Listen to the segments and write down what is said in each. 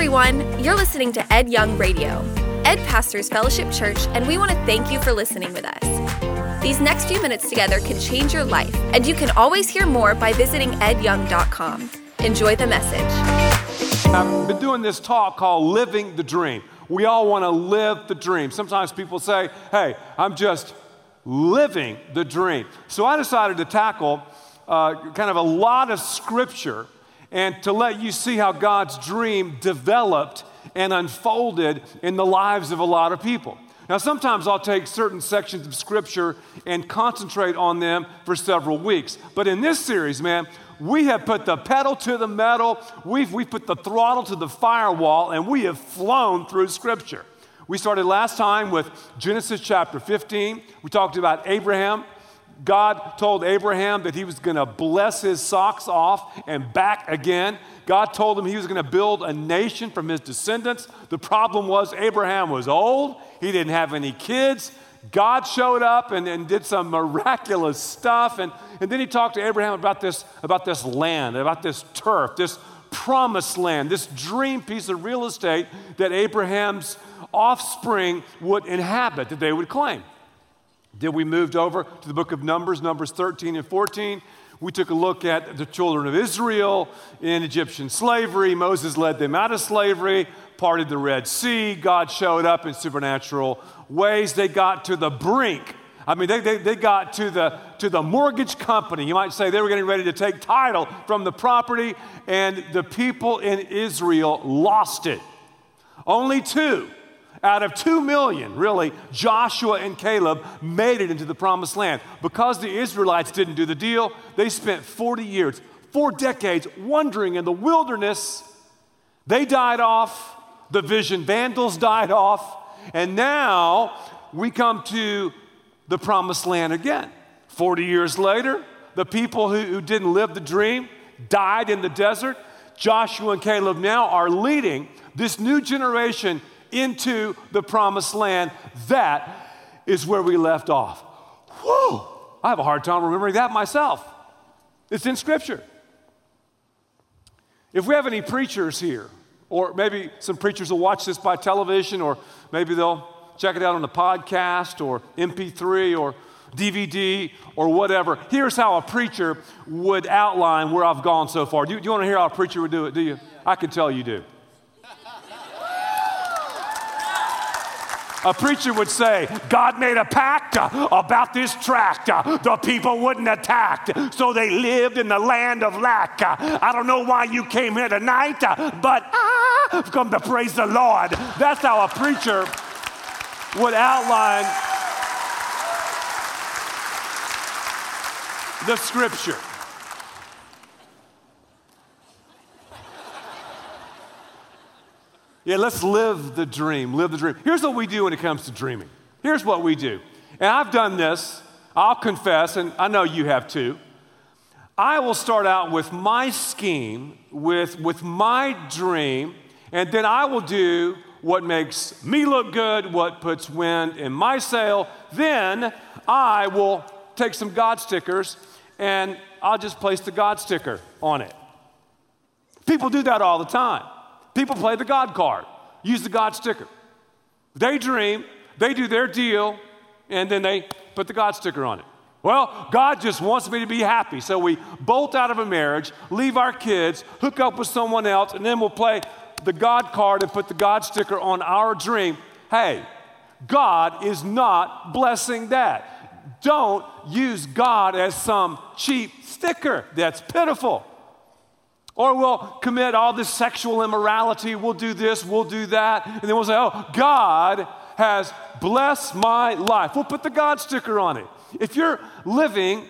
everyone. You're listening to Ed Young Radio. Ed pastors Fellowship Church, and we want to thank you for listening with us. These next few minutes together can change your life, and you can always hear more by visiting edyoung.com. Enjoy the message. I've been doing this talk called Living the Dream. We all want to live the dream. Sometimes people say, hey, I'm just living the dream. So I decided to tackle uh, kind of a lot of scripture and to let you see how God's dream developed and unfolded in the lives of a lot of people. Now, sometimes I'll take certain sections of scripture and concentrate on them for several weeks. But in this series, man, we have put the pedal to the metal, we've, we've put the throttle to the firewall, and we have flown through scripture. We started last time with Genesis chapter 15. We talked about Abraham God told Abraham that he was going to bless his socks off and back again. God told him he was going to build a nation from his descendants. The problem was Abraham was old, he didn't have any kids. God showed up and, and did some miraculous stuff. And, and then he talked to Abraham about this, about this land, about this turf, this promised land, this dream piece of real estate that Abraham's offspring would inhabit, that they would claim. Then we moved over to the book of Numbers, Numbers 13 and 14. We took a look at the children of Israel in Egyptian slavery. Moses led them out of slavery, parted the Red Sea. God showed up in supernatural ways. They got to the brink. I mean, they, they, they got to the, to the mortgage company. You might say they were getting ready to take title from the property, and the people in Israel lost it. Only two out of two million, really, Joshua and Caleb made it into the promised land. Because the Israelites didn't do the deal, they spent 40 years, four decades, wandering in the wilderness. They died off, the vision vandals died off, and now we come to the promised land again. 40 years later, the people who, who didn't live the dream died in the desert. Joshua and Caleb now are leading this new generation into the promised land. That is where we left off. Whoa! I have a hard time remembering that myself. It's in Scripture. If we have any preachers here, or maybe some preachers will watch this by television, or maybe they'll check it out on the podcast, or MP3, or DVD, or whatever. Here's how a preacher would outline where I've gone so far. Do you, do you want to hear how a preacher would do it? Do you? I can tell you do. A preacher would say, God made a pact uh, about this tract. Uh, the people wouldn't attack, so they lived in the land of lack. Uh, I don't know why you came here tonight, but I've come to praise the Lord. That's how a preacher would outline the scripture. Yeah, let's live the dream. Live the dream. Here's what we do when it comes to dreaming. Here's what we do. And I've done this, I'll confess, and I know you have too. I will start out with my scheme, with, with my dream, and then I will do what makes me look good, what puts wind in my sail. Then I will take some God stickers and I'll just place the God sticker on it. People do that all the time. People play the God card, use the God sticker. They dream, they do their deal, and then they put the God sticker on it. Well, God just wants me to be happy. So we bolt out of a marriage, leave our kids, hook up with someone else, and then we'll play the God card and put the God sticker on our dream. Hey, God is not blessing that. Don't use God as some cheap sticker. That's pitiful. Or we'll commit all this sexual immorality, we'll do this, we'll do that, and then we'll say, oh, God has blessed my life. We'll put the God sticker on it. If you're living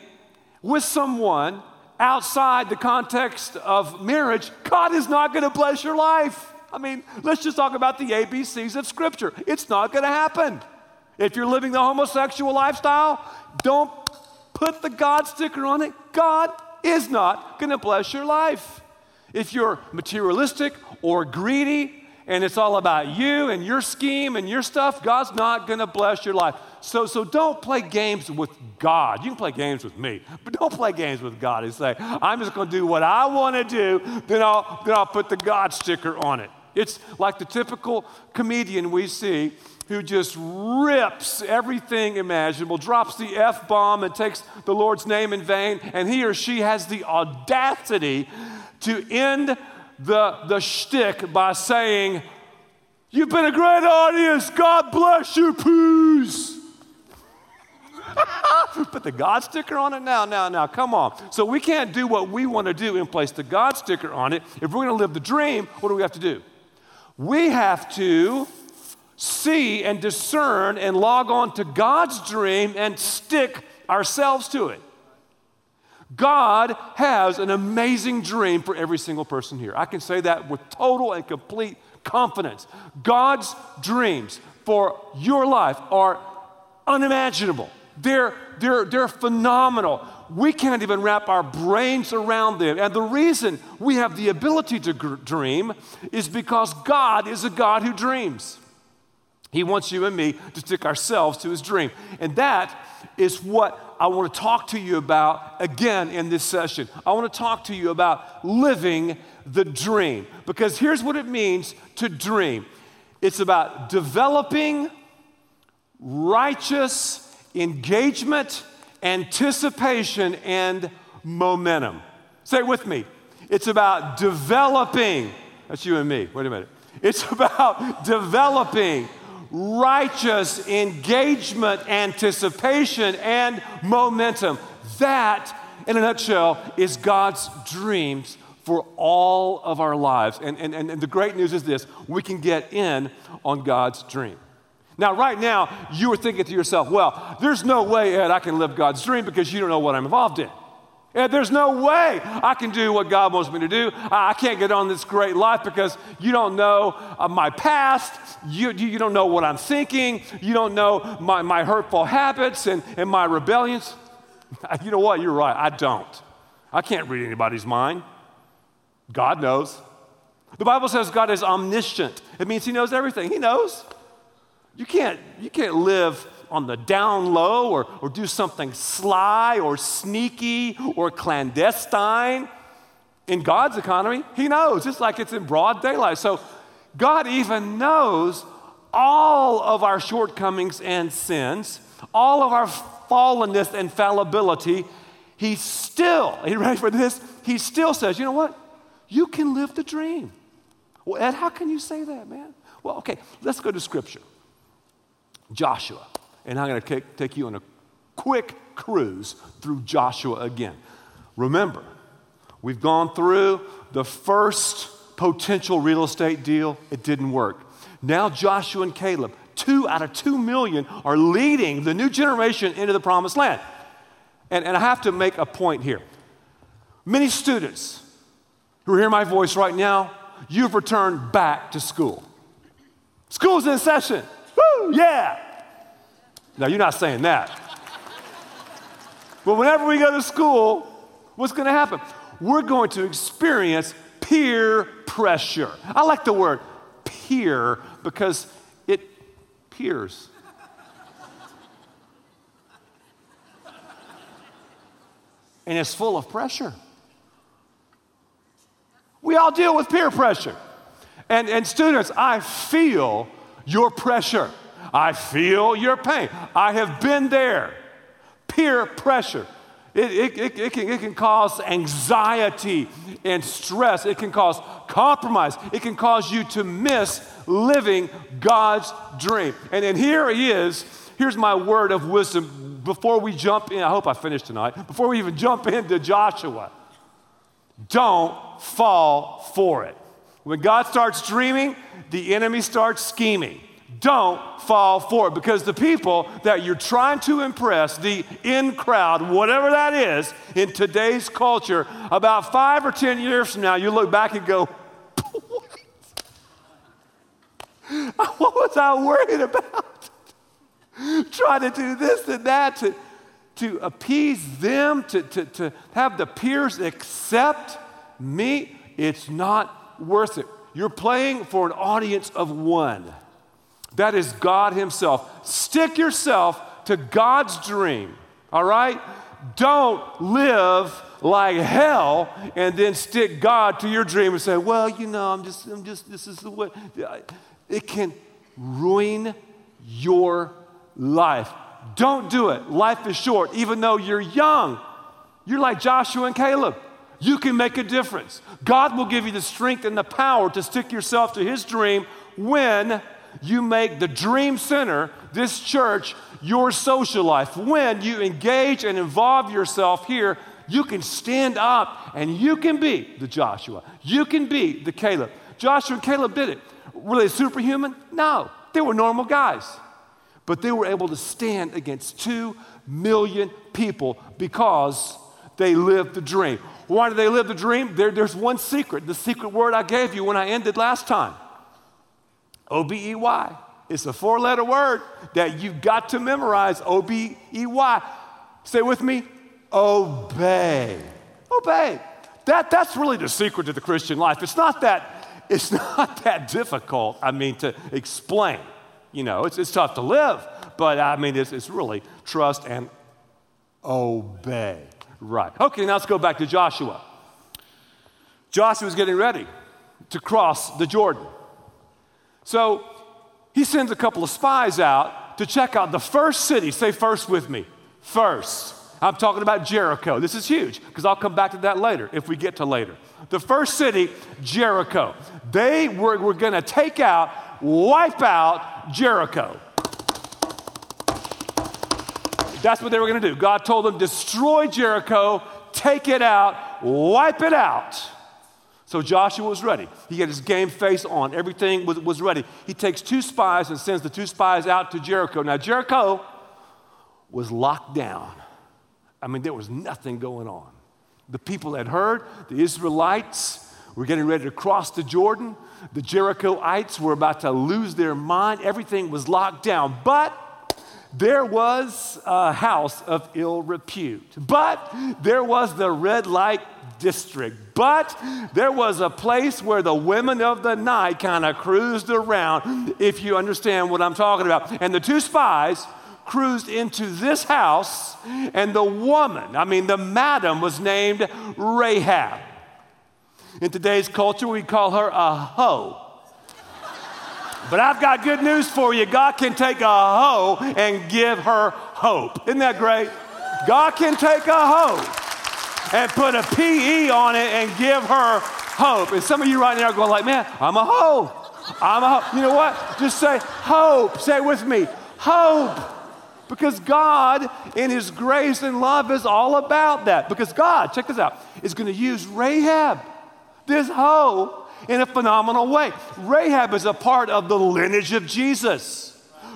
with someone outside the context of marriage, God is not going to bless your life. I mean, let's just talk about the ABCs of Scripture. It's not going to happen. If you're living the homosexual lifestyle, don't put the God sticker on it. God is not going to bless your life. If you're materialistic or greedy and it's all about you and your scheme and your stuff, God's not going to bless your life. So, so don't play games with God. You can play games with me, but don't play games with God and say, I'm just going to do what I want to do, then I'll, then I'll put the God sticker on it. It's like the typical comedian we see who just rips everything imaginable, drops the F bomb and takes the Lord's name in vain, and he or she has the audacity to end the, the shtick by saying, You've been a great audience. God bless you, peace. Put the God sticker on it now, now, now. Come on. So we can't do what we want to do and place the God sticker on it. If we're going to live the dream, what do we have to do? We have to see and discern and log on to God's dream and stick ourselves to it. God has an amazing dream for every single person here. I can say that with total and complete confidence. God's dreams for your life are unimaginable. They're, they're, they're phenomenal. We can't even wrap our brains around them. And the reason we have the ability to gr- dream is because God is a God who dreams. He wants you and me to stick ourselves to his dream. And that is what I want to talk to you about again in this session. I want to talk to you about living the dream. Because here's what it means to dream it's about developing righteous engagement, anticipation, and momentum. Say it with me. It's about developing, that's you and me. Wait a minute. It's about developing righteous engagement, anticipation, and momentum. That, in a nutshell, is God's dreams for all of our lives. And, and, and the great news is this we can get in on God's dream. Now, right now, you are thinking to yourself, well, there's no way, Ed, I can live God's dream because you don't know what I'm involved in. And there's no way I can do what God wants me to do. I can't get on this great life because you don't know uh, my past. You, you don't know what I'm thinking. You don't know my, my hurtful habits and, and my rebellions. You know what? You're right. I don't. I can't read anybody's mind. God knows. The Bible says God is omniscient. It means He knows everything. He knows. You can't, you can't live on the down low or, or do something sly or sneaky or clandestine. In God's economy, He knows. It's like it's in broad daylight. So God even knows all of our shortcomings and sins, all of our fallenness and fallibility. He still, are you ready for this? He still says, you know what? You can live the dream. Well, Ed, how can you say that, man? Well, okay, let's go to Scripture. Joshua and I'm going to take you on a quick cruise through Joshua again. Remember, we've gone through the first potential real estate deal, it didn't work. Now, Joshua and Caleb, two out of two million, are leading the new generation into the promised land. And, and I have to make a point here. Many students who hear my voice right now, you've returned back to school. School's in session. Woo, yeah. Now, you're not saying that. but whenever we go to school, what's going to happen? We're going to experience peer pressure. I like the word peer because it peers. and it's full of pressure. We all deal with peer pressure. And, and students, I feel your pressure. I feel your pain. I have been there. Peer pressure. It, it, it, it, can, it can cause anxiety and stress. It can cause compromise. It can cause you to miss living God's dream. And, and here he is. Here's my word of wisdom before we jump in. I hope I finished tonight. Before we even jump into Joshua, don't fall for it. When God starts dreaming, the enemy starts scheming don't fall for it because the people that you're trying to impress, the in crowd, whatever that is, in today's culture, about five or 10 years from now, you look back and go, what was I worried about? trying to do this and that to, to appease them, to, to, to have the peers accept me. It's not worth it. You're playing for an audience of one. That is God Himself. Stick yourself to God's dream, all right? Don't live like hell and then stick God to your dream and say, well, you know, I'm just, I'm just, this is the way. It can ruin your life. Don't do it. Life is short. Even though you're young, you're like Joshua and Caleb. You can make a difference. God will give you the strength and the power to stick yourself to His dream when you make the Dream Center, this church, your social life. When you engage and involve yourself here, you can stand up and you can be the Joshua. You can be the Caleb. Joshua and Caleb did it. Were they superhuman? No, they were normal guys. But they were able to stand against two million people because they lived the dream. Why did they live the dream? There, there's one secret, the secret word I gave you when I ended last time O B E Y. It's a four letter word that you've got to memorize O B E Y. Say with me obey. Obey. That, that's really the secret to the Christian life. It's not that, it's not that difficult, I mean, to explain. You know, it's, it's tough to live, but I mean, it's, it's really trust and obey. Right. Okay, now let's go back to Joshua. Joshua's getting ready to cross the Jordan. So he sends a couple of spies out to check out the first city. Say first with me. First. I'm talking about Jericho. This is huge because I'll come back to that later if we get to later. The first city, Jericho. They were, were going to take out, wipe out Jericho. That's what they were going to do. God told them, destroy Jericho, take it out, wipe it out. So Joshua was ready. He had his game face on. Everything was, was ready. He takes two spies and sends the two spies out to Jericho. Now, Jericho was locked down. I mean, there was nothing going on. The people had heard, the Israelites were getting ready to cross the Jordan. The Jerichoites were about to lose their mind. Everything was locked down. But there was a house of ill repute. But there was the red light district. But there was a place where the women of the night kind of cruised around, if you understand what I'm talking about. And the two spies cruised into this house, and the woman, I mean, the madam, was named Rahab. In today's culture, we call her a hoe. But I've got good news for you. God can take a hoe and give her hope. Isn't that great? God can take a hoe and put a PE on it and give her hope. And some of you right now are going like, man, I'm a hoe. I'm a hope. You know what? Just say hope. Say it with me. Hope. Because God, in His grace and love, is all about that. Because God, check this out, is going to use Rahab, this hoe, in a phenomenal way. Rahab is a part of the lineage of Jesus.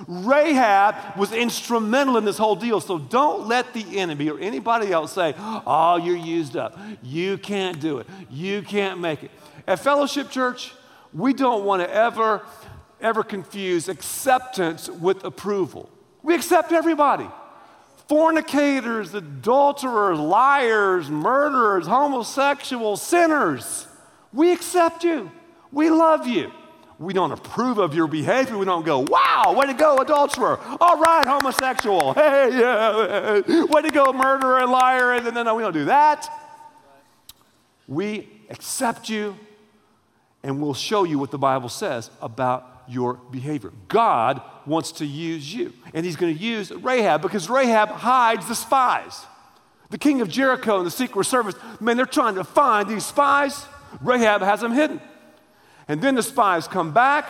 Rahab was instrumental in this whole deal. So don't let the enemy or anybody else say, oh, you're used up. You can't do it. You can't make it. At Fellowship Church, we don't want to ever, ever confuse acceptance with approval. We accept everybody fornicators, adulterers, liars, murderers, homosexuals, sinners. We accept you. We love you. We don't approve of your behavior. We don't go, wow, way to go, adulterer. All right, homosexual. Hey, yeah, way to go, murderer and liar. And no, no, we don't do that. We accept you and we'll show you what the Bible says about your behavior. God wants to use you, and He's going to use Rahab because Rahab hides the spies. The king of Jericho and the Secret Service, man, they're trying to find these spies. Rahab has them hidden. And then the spies come back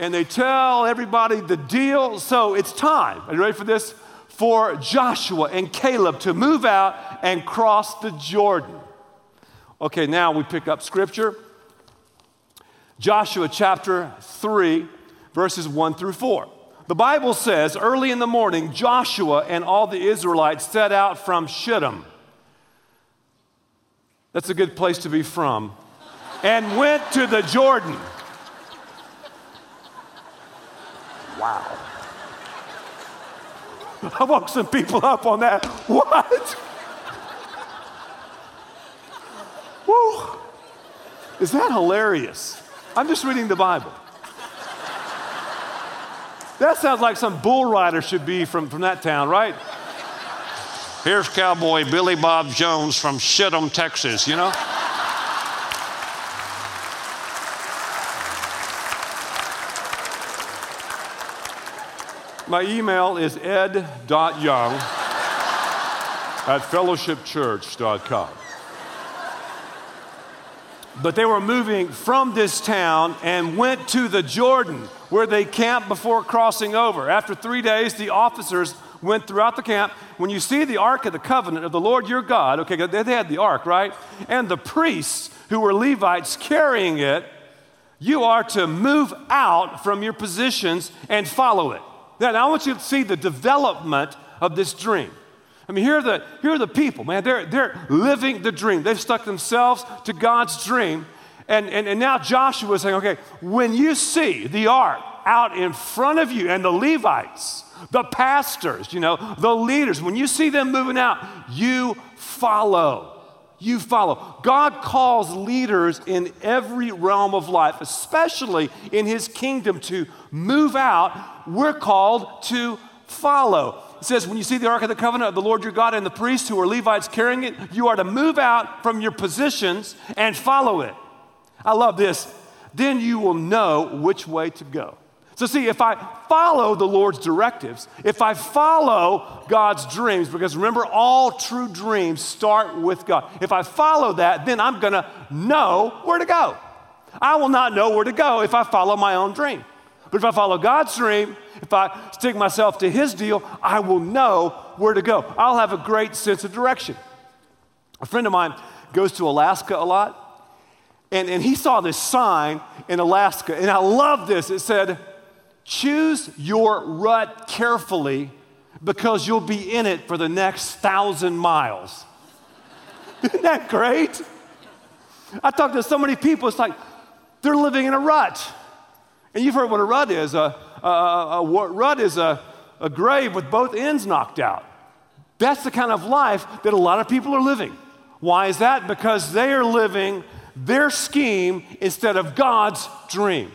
and they tell everybody the deal. So it's time. Are you ready for this? For Joshua and Caleb to move out and cross the Jordan. Okay, now we pick up scripture. Joshua chapter 3, verses 1 through 4. The Bible says, early in the morning, Joshua and all the Israelites set out from Shittim. That's a good place to be from and went to the Jordan. Wow. I woke some people up on that. What? Woo. Is that hilarious? I'm just reading the Bible. That sounds like some bull rider should be from, from that town, right? Here's Cowboy Billy Bob Jones from Shittim, Texas, you know? My email is ed.young at fellowshipchurch.com. But they were moving from this town and went to the Jordan where they camped before crossing over. After three days, the officers went throughout the camp. When you see the Ark of the Covenant of the Lord your God, okay, they had the Ark, right? And the priests who were Levites carrying it, you are to move out from your positions and follow it. Now, I want you to see the development of this dream. I mean, here are the, here are the people, man. They're, they're living the dream. They've stuck themselves to God's dream. And, and, and now Joshua is saying, okay, when you see the ark out in front of you and the Levites, the pastors, you know, the leaders, when you see them moving out, you follow. You follow. God calls leaders in every realm of life, especially in his kingdom, to move out. We're called to follow. It says, when you see the Ark of the Covenant of the Lord your God and the priests who are Levites carrying it, you are to move out from your positions and follow it. I love this. Then you will know which way to go. So, see, if I follow the Lord's directives, if I follow God's dreams, because remember, all true dreams start with God. If I follow that, then I'm to know where to go. I will not know where to go if I follow my own dream. But if I follow God's dream, if I stick myself to His deal, I will know where to go. I'll have a great sense of direction. A friend of mine goes to Alaska a lot, and, and he saw this sign in Alaska, and I love this. It said, Choose your rut carefully because you'll be in it for the next thousand miles. Isn't that great? I talk to so many people, it's like they're living in a rut. And you've heard what a rut is. A, a, a, a rut is a, a grave with both ends knocked out. That's the kind of life that a lot of people are living. Why is that? Because they are living their scheme instead of God's dream.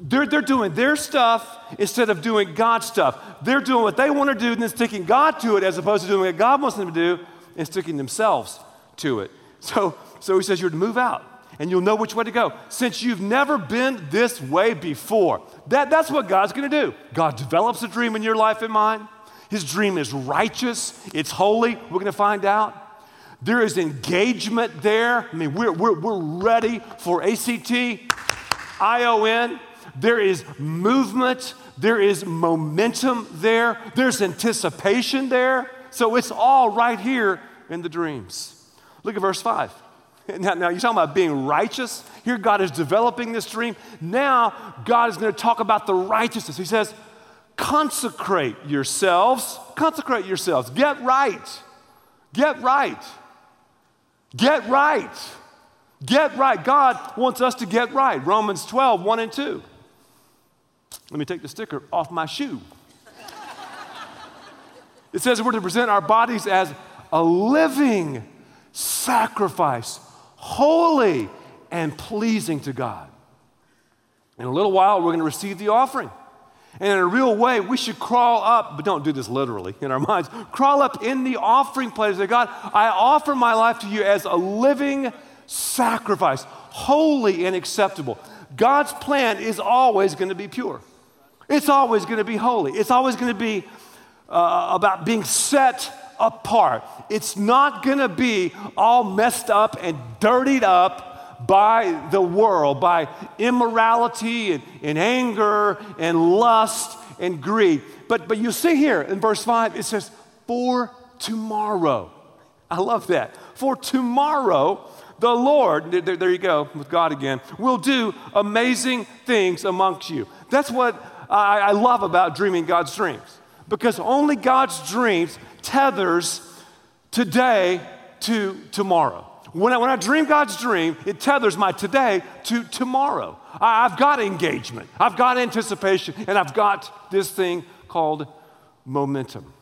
They're, they're doing their stuff instead of doing God's stuff. They're doing what they want to do and then sticking God to it as opposed to doing what God wants them to do and sticking themselves to it. So, so he says you're to move out and you'll know which way to go. Since you've never been this way before, that, that's what God's gonna do. God develops a dream in your life and mine. His dream is righteous, it's holy. We're gonna find out. There is engagement there. I mean, we're, we're, we're ready for ACT, ION. There is movement, there is momentum there, there's anticipation there. So it's all right here in the dreams. Look at verse 5. Now, now, you're talking about being righteous. Here, God is developing this dream. Now, God is going to talk about the righteousness. He says, consecrate yourselves. Consecrate yourselves. Get right. Get right. Get right. Get right. God wants us to get right. Romans 12, 1 and 2. Let me take the sticker off my shoe. It says we're to present our bodies as a living sacrifice holy and pleasing to God. In a little while, we're going to receive the offering. And in a real way, we should crawl up, but don't do this literally in our minds. Crawl up in the offering place and say, God, I offer my life to you as a living sacrifice, holy and acceptable. God's plan is always going to be pure. It's always going to be holy. It's always going to be uh, about being set apart. It's not to be all messed up and dirtied up by the world, by immorality and, and anger and lust and greed. But, but you see here in verse 5, it says, For tomorrow. I love that. For tomorrow, the Lord, there, there, you go with God again, will do amazing things amongst you. That's what I, I love about dreaming God's dreams. Because only God's dreams tethers today to tomorrow. When I, when I dream God's dream, it tethers my today to tomorrow. I, I've got engagement, I've got anticipation, and I've got this thing called momentum.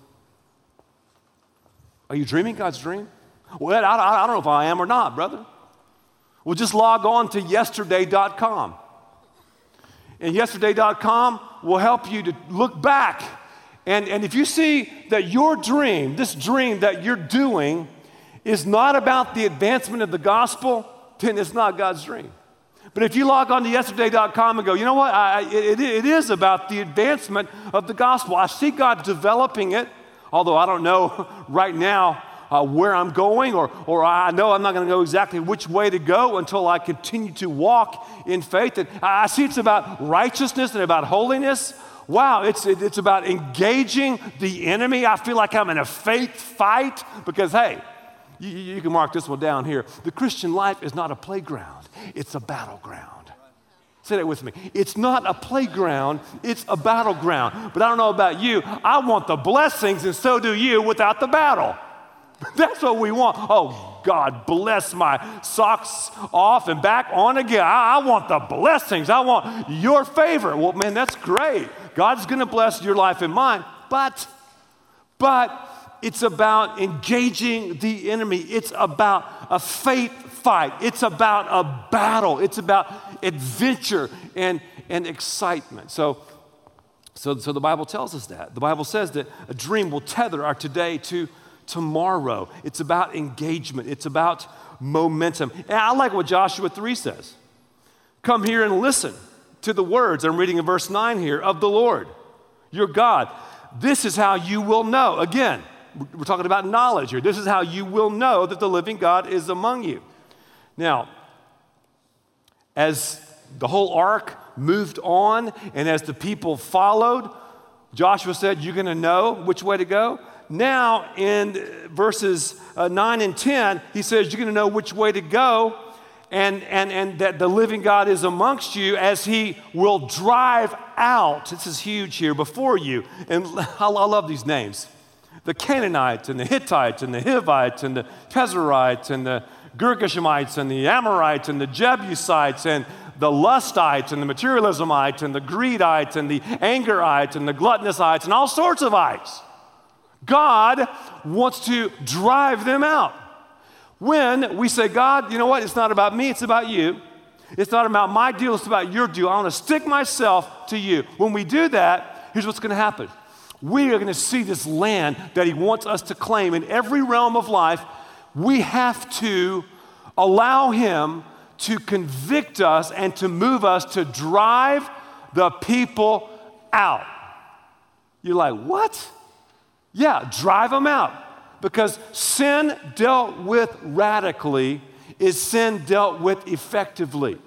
Are you dreaming God's dream? Well, I, I, don't know if I am or not, brother. Well, just log on to yesterday.com. And yesterday.com will help you to look back And, and if you see that your dream, this dream that you're doing, is not about the advancement of the gospel, then it's not God's dream. But if you log on to yesterday.com and go, you know what, I, it, it is about the advancement of the gospel. I see God developing it, although I don't know right now uh, where I'm going, or, or I know I'm not going to know exactly which way to go until I continue to walk in faith. And I see it's about righteousness and about holiness. Wow, it's, it's about engaging the enemy. I feel like I'm in a faith fight because, hey, you, you can mark this one down here. The Christian life is not a playground, it's a battleground. Say that with me. It's not a playground, it's a battleground. But I don't know about you. I want the blessings, and so do you, without the battle. That's what we want. Oh, God, bless my socks off and back on again. I, I want the blessings. I want your favor. Well, man, that's great. God's going to bless your life and mine. But, but, it's about engaging the enemy. It's about a faith fight. It's about a battle. It's about adventure and, and excitement. So, so, so the Bible tells us that. The Bible says that a dream will tether our today to tomorrow. It's about engagement, it's about momentum. And I like what Joshua 3 says. Come here and listen to the words, I'm reading in verse 9 here, of the Lord, your God. This is how you will know. Again, we're talking about knowledge here. This is how you will know that the living God is among you. Now, as the whole ark moved on and as the people followed, Joshua said, You're going to know which way to go. Now, in verses uh, 9 and 10, he says, You're going to know which way to go, and, and, and that the living God is amongst you as he will drive out. This is huge here before you. And I love these names the Canaanites and the Hittites and the Hivites and the Perizzites and the Girgashemites and the Amorites and the Jebusites and the lustites and the materialismites and the greedites and the angerites and the gluttonousites and all sorts of ites. God wants to drive them out. When we say, God, you know what? It's not about me, it's about you. It's not about my deal, it's about your deal. I want to stick myself to you. When we do that, here's what's going to happen we are going to see this land that He wants us to claim in every realm of life. We have to allow Him to convict us and to move us to drive the people out. You're like, what? Yeah, drive them out. Because sin dealt with radically is sin dealt with effectively.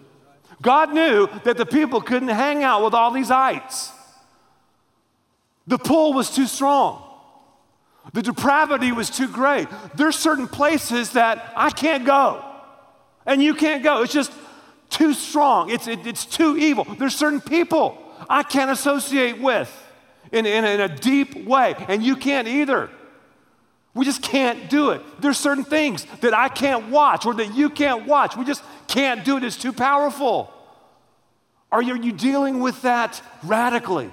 God knew that the people couldn't hang out with all these ites. The pull was too strong. The depravity was too great. There's certain places that I can't go, and you can't go. It's just too strong. It's, it, it's too evil. There's certain people I can't associate with in, in, in a deep way, and you can't either. We just can't do it. There's certain things that I can't watch or that you can't watch. We just can't do it. It's too powerful. Are you, are you dealing with that radically?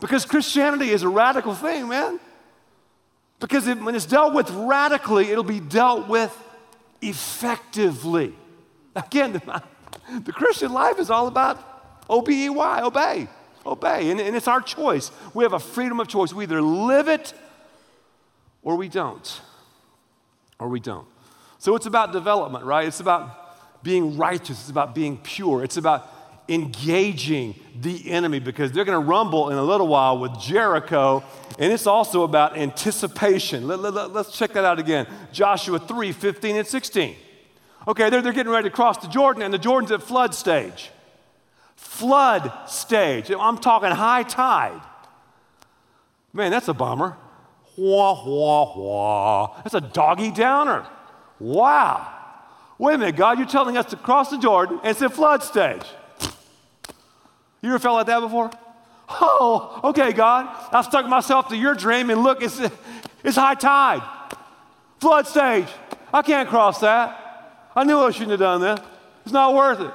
Because Christianity is a radical thing, man. Because it, when it's dealt with radically, it'll be dealt with effectively. Again, the, the Christian life is all about O B E Y, obey, obey. And, and it's our choice. We have a freedom of choice. We either live it or we don't. Or we don't. So it's about development, right? It's about being righteous, it's about being pure, it's about engaging the enemy because they're going to rumble in a little while with Jericho. And it's also about anticipation. Let, us let, check that out again. Joshua 3 15 and 16. Okay, they're, they're getting ready to cross the Jordan, and the Jordan's at flood stage. Flood stage. I'm talking high tide. Man, that's a bummer. Wah, wah, wah. That's a doggy downer. Wow. Wait a minute, God, you're telling us to cross the Jordan, and it's at flood stage. You ever felt like that before? Oh, okay, God. I stuck myself to your dream, and look, it's, it's high tide, flood stage. I can't cross that. I knew I shouldn't have done that. It's not worth it.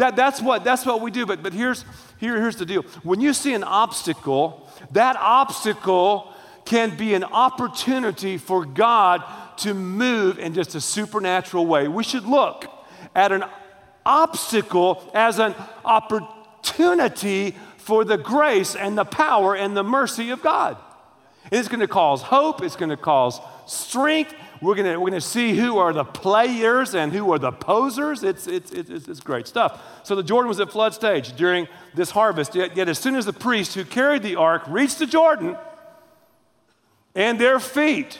That, that's, what, that's what we do. But, but here's, here, here's the deal when you see an obstacle, that obstacle can be an opportunity for God to move in just a supernatural way. We should look at an obstacle as an opportunity for the grace and the power and the mercy of God. And it's going to cause hope, it's going to cause strength. We're going we're to see who are the players and who are the posers. It's, it's, it's, it's great stuff. So the Jordan was at flood stage during this harvest. Yet, yet as soon as the priest who carried the ark reached the Jordan and their feet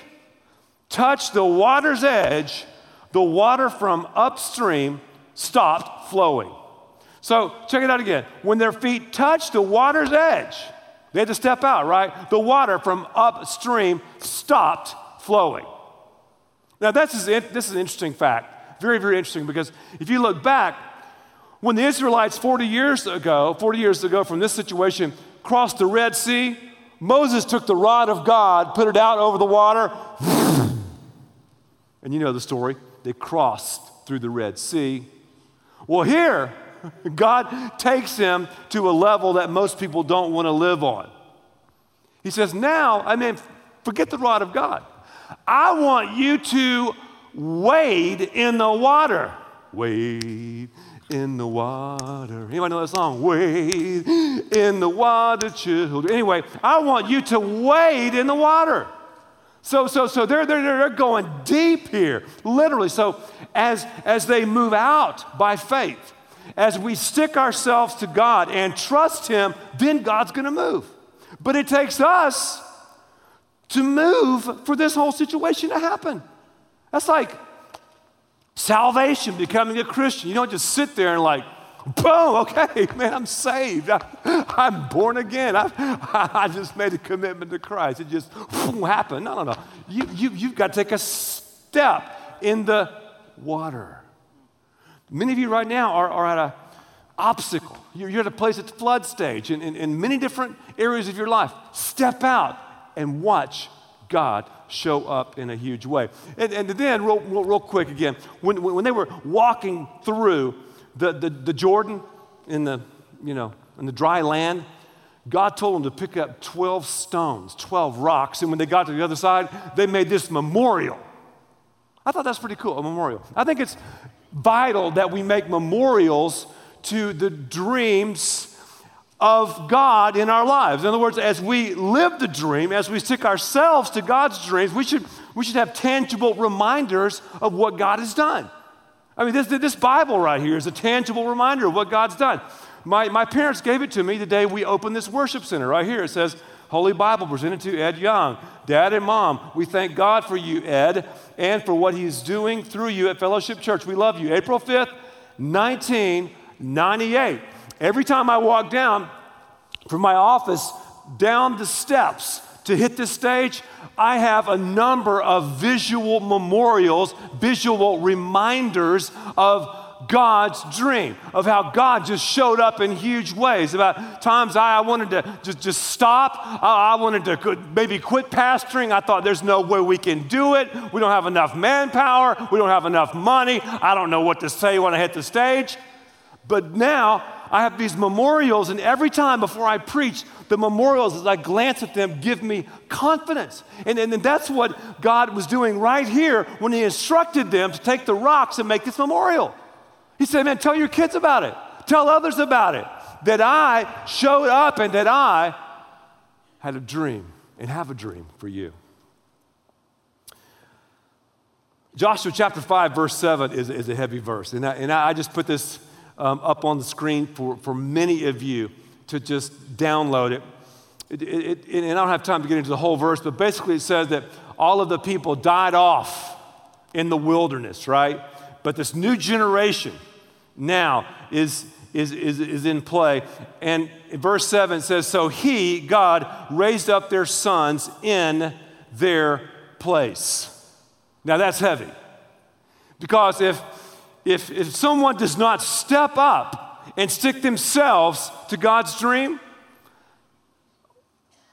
touched the water's edge, the water from upstream stopped flowing. So check it out again. When their feet touched the water's edge, they had to step out, right? The water from upstream stopped flowing. Now, this is, this is an interesting fact. Very, very interesting because if you look back, when the Israelites 40 years ago, 40 years ago from this situation, crossed the Red Sea, Moses took the rod of God, put it out over the water, and you know the story. They crossed through the Red Sea. Well, here, God takes him to a level that most people don't want to live on. He says, Now, I mean, forget the rod of God. I want you to wade in the water. Wade in the water. Anybody know that song? Wade in the water, children. Anyway, I want you to wade in the water. So, so, so they're, they're, they're going deep here, literally. So, as, as they move out by faith, as we stick ourselves to God and trust Him, then God's going to move. But it takes us to move for this whole situation to happen. That's like salvation, becoming a Christian. You don't just sit there and like, boom, okay, man, I'm saved. I, am born again. I, I, just made a commitment to Christ. It just happened. No, no, no. You, you, you've got to take a step in the water. Many of you right now are, are at an obstacle. You're, you're, at a place at the flood stage in, in, in many different areas of your life. Step out and watch God show up in a huge way. And, and then, real, real, quick again, when, when they were walking through the, the, the Jordan in the, you know, in the dry land, God told them to pick up 12 stones, 12 rocks. And when they got to the other side, they made this memorial. I thought that's pretty cool, a memorial. I think it's vital that we make memorials to the dreams of God in our lives. In other words, as we live the dream, as we stick ourselves to God's dreams, we should, we should have tangible reminders of what God has done. I mean, this, this Bible right here is a tangible reminder of what God's done. My, my parents gave it to me the day we opened this worship center right here. It says, Holy Bible presented to Ed Young. Dad and mom, we thank God for you, Ed, and for what he's doing through you at Fellowship Church. We love you. April 5th, 1998. Every time I walk down from my office down the steps to hit this stage, I have a number of visual memorials, visual reminders of God's dream, of how God just showed up in huge ways. About times I, I wanted to just, just stop. I, I wanted to maybe quit pastoring. I thought there's no way we can do it. We don't have enough manpower. We don't have enough money. I don't know what to say when I hit the stage. But now I have these memorials, and every time before I preach, the memorials, as I glance at them, give me confidence. And, and, and that's what God was doing right here when He instructed them to take the rocks and make this memorial. He said, Man, tell your kids about it, tell others about it. That I showed up and that I had a dream and have a dream for you. Joshua chapter 5, verse 7 is, is a heavy verse. And I, and I just put this um, up on the screen for, for many of you to just download it. It, it, it. And I don't have time to get into the whole verse, but basically it says that all of the people died off in the wilderness, right? But this new generation, now is, is, is, is in play. And verse 7 says, So he, God, raised up their sons in their place. Now that's heavy. Because if, if, if someone does not step up and stick themselves to God's dream,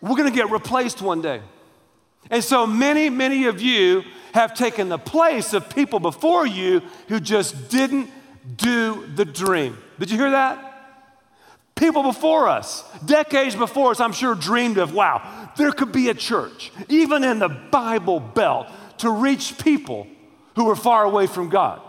we're going to get replaced one day. And so many, many of you have taken the place of people before you who just didn't do the dream. Did you hear that? People before us, decades before us, I'm sure dreamed of wow, there could be a church, even in the Bible Belt, to reach people who were far away from God.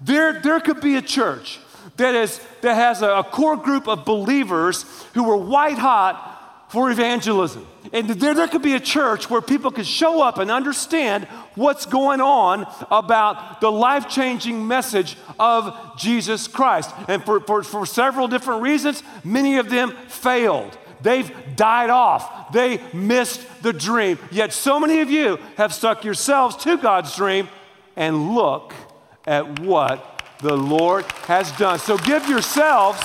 There, there could be a church that, is, that has a, a core group of believers who were white hot for evangelism. And there, there could be a church where people could show up and understand what's going on about the life changing message of Jesus Christ. And for, for, for several different reasons, many of them failed. They've died off. They missed the dream. Yet so many of you have stuck yourselves to God's dream and look at what the Lord has done. So give yourselves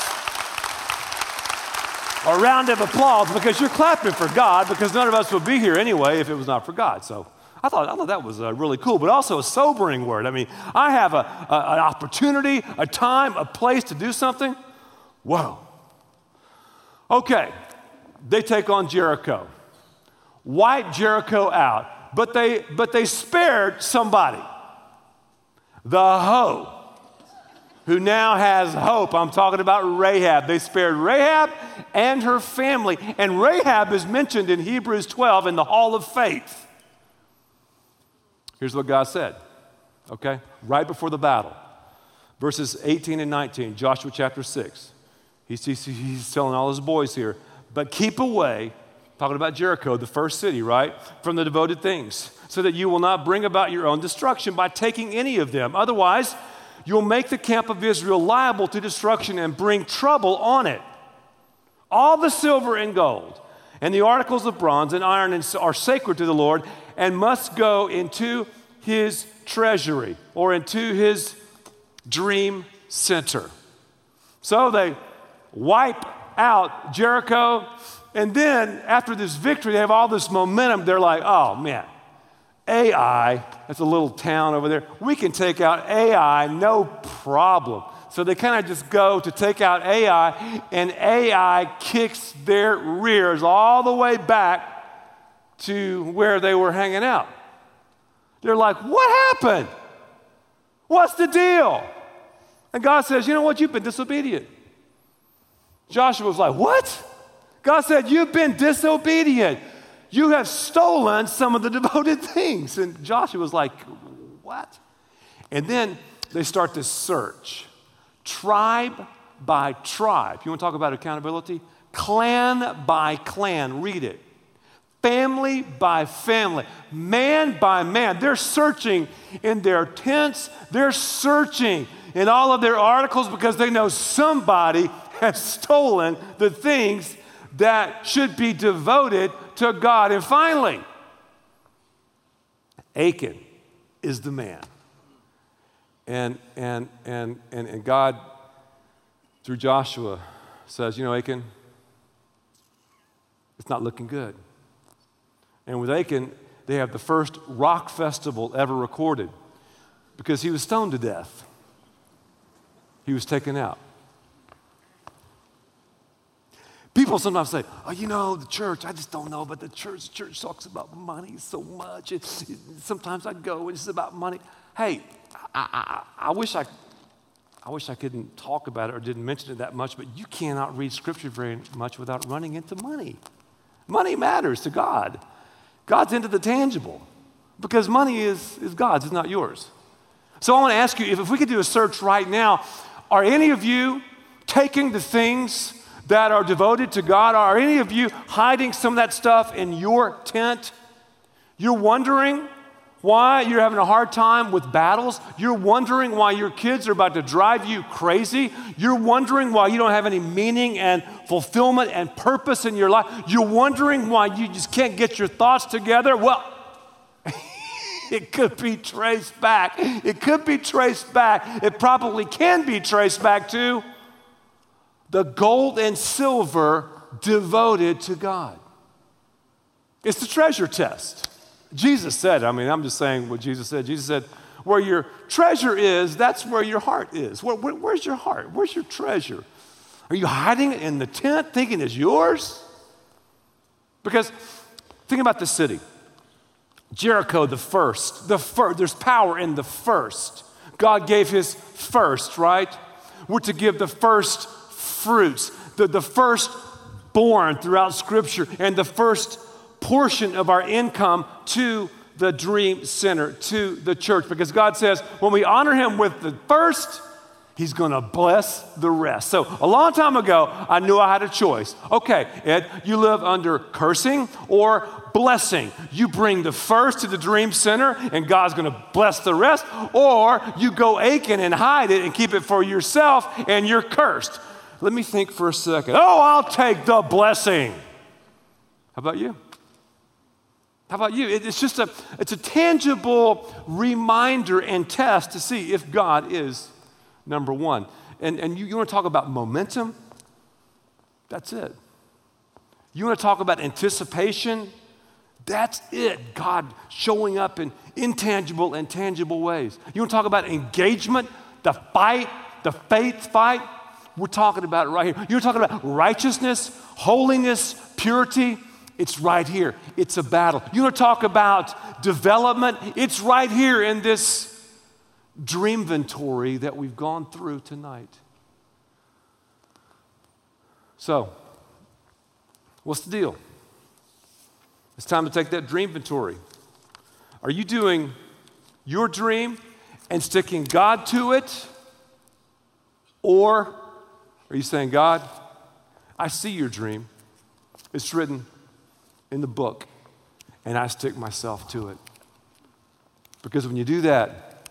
a round of applause because you're clapping for God because none of us would be here anyway if it was not for God. So I thought, I thought that was uh, really cool, but also a sobering word. I mean, I have a, a, an opportunity, a time, a place to do something. Whoa. Okay, they take on Jericho, wipe Jericho out, but they, but they spared somebody. The hoe who now has hope. I'm talking about Rahab. They spared Rahab and her family. And Rahab is mentioned in Hebrews 12 in the hall of faith. Here's what God said, okay? Right before the battle. Verses 18 and 19, Joshua chapter 6. He's, he's, he's telling all his boys here, but keep away, talking about Jericho, the first city, right? From the devoted things, so that you will not bring about your own destruction by taking any of them. Otherwise, you'll make the camp of Israel liable to destruction and bring trouble on it. All the silver and gold and the articles of bronze and iron are sacred to the Lord and must go into his treasury or into his dream center. So they wipe out Jericho, and then after this victory, they have all this momentum. They're like, oh man, Ai, that's a little town over there, we can take out Ai no problem. So they kind of just go to take out Ai, and Ai kicks their rears all the way back to where they were hanging out. They're like, What happened? What's the deal? And God says, You know what? You've been disobedient. Joshua was like, What? God said, You've been disobedient. You have stolen some of the devoted things. And Joshua was like, What? And then they start this search, tribe by tribe. You want to talk about accountability? Clan by clan. Read it. Family by family, man by man. They're searching in their tents, they're searching in all of their articles because they know somebody has stolen the things that should be devoted to God. And finally, Achan is the man. And, and, and, and, and God, through Joshua, says, You know, Achan, it's not looking good. And with Achan, they have the first rock festival ever recorded because he was stoned to death. He was taken out. People sometimes say, oh, you know, the church, I just don't know, but the church, church talks about money so much. It, it, sometimes I go and it's about money. Hey, I, I, I, wish I, I wish I couldn't talk about it or didn't mention it that much, but you cannot read scripture very much without running into money. Money matters to God. God's into the tangible because money is, is God's, it's not yours. So I want to ask you if, if we could do a search right now, are any of you taking the things that are devoted to God? Are any of you hiding some of that stuff in your tent? You're wondering why you're having a hard time with battles. You're wondering why your kids are about to drive you crazy. You're wondering why you don't have any meaning and fulfillment and purpose in your life. You're wondering why you just can't get your thoughts together. Well, it could be traced back. It could be traced back. It probably can be traced back to the gold and silver devoted to God. It's the treasure test. Jesus said, I mean, I'm just saying what Jesus said. Jesus said, where your treasure is, that's where your heart is. Where, where, where's your heart? Where's your treasure? Are you hiding it in the tent thinking it's yours? Because think about the city. Jericho, the first, the first, there's power in the first. God gave his first, right? We're to give the first fruits, the, the first born throughout Scripture, and the first portion of our income to the Dream Center, to the church. Because God says, when we honor Him with the first, He's going to bless the rest. So, a long time ago, I knew I had a choice. Okay, Ed, you live under cursing or blessing. You bring the first to the dream center, and God's going to bless the rest, or you go Achan and hide it and keep it for yourself, and you're cursed. Let me think for a second. Oh, I'll take the blessing. How about you? How about you? It's just a, it's a tangible reminder and test to see if God is number one. And, and you, you want to talk about momentum? That's it. You want to talk about anticipation? That's it. God showing up in intangible and tangible ways. You want to talk about engagement, the fight, the faith fight? We're talking about it right here. You're talking about righteousness, holiness, purity. It's right here. It's a battle. You want to talk about development? It's right here in this dream inventory that we've gone through tonight. So, what's the deal? It's time to take that dream inventory. Are you doing your dream and sticking God to it? Or are you saying, God, I see your dream. It's written in the book, and I stick myself to it. Because when you do that,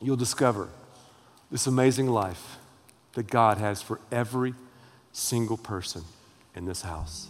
you'll discover this amazing life that God has for every single person in this house.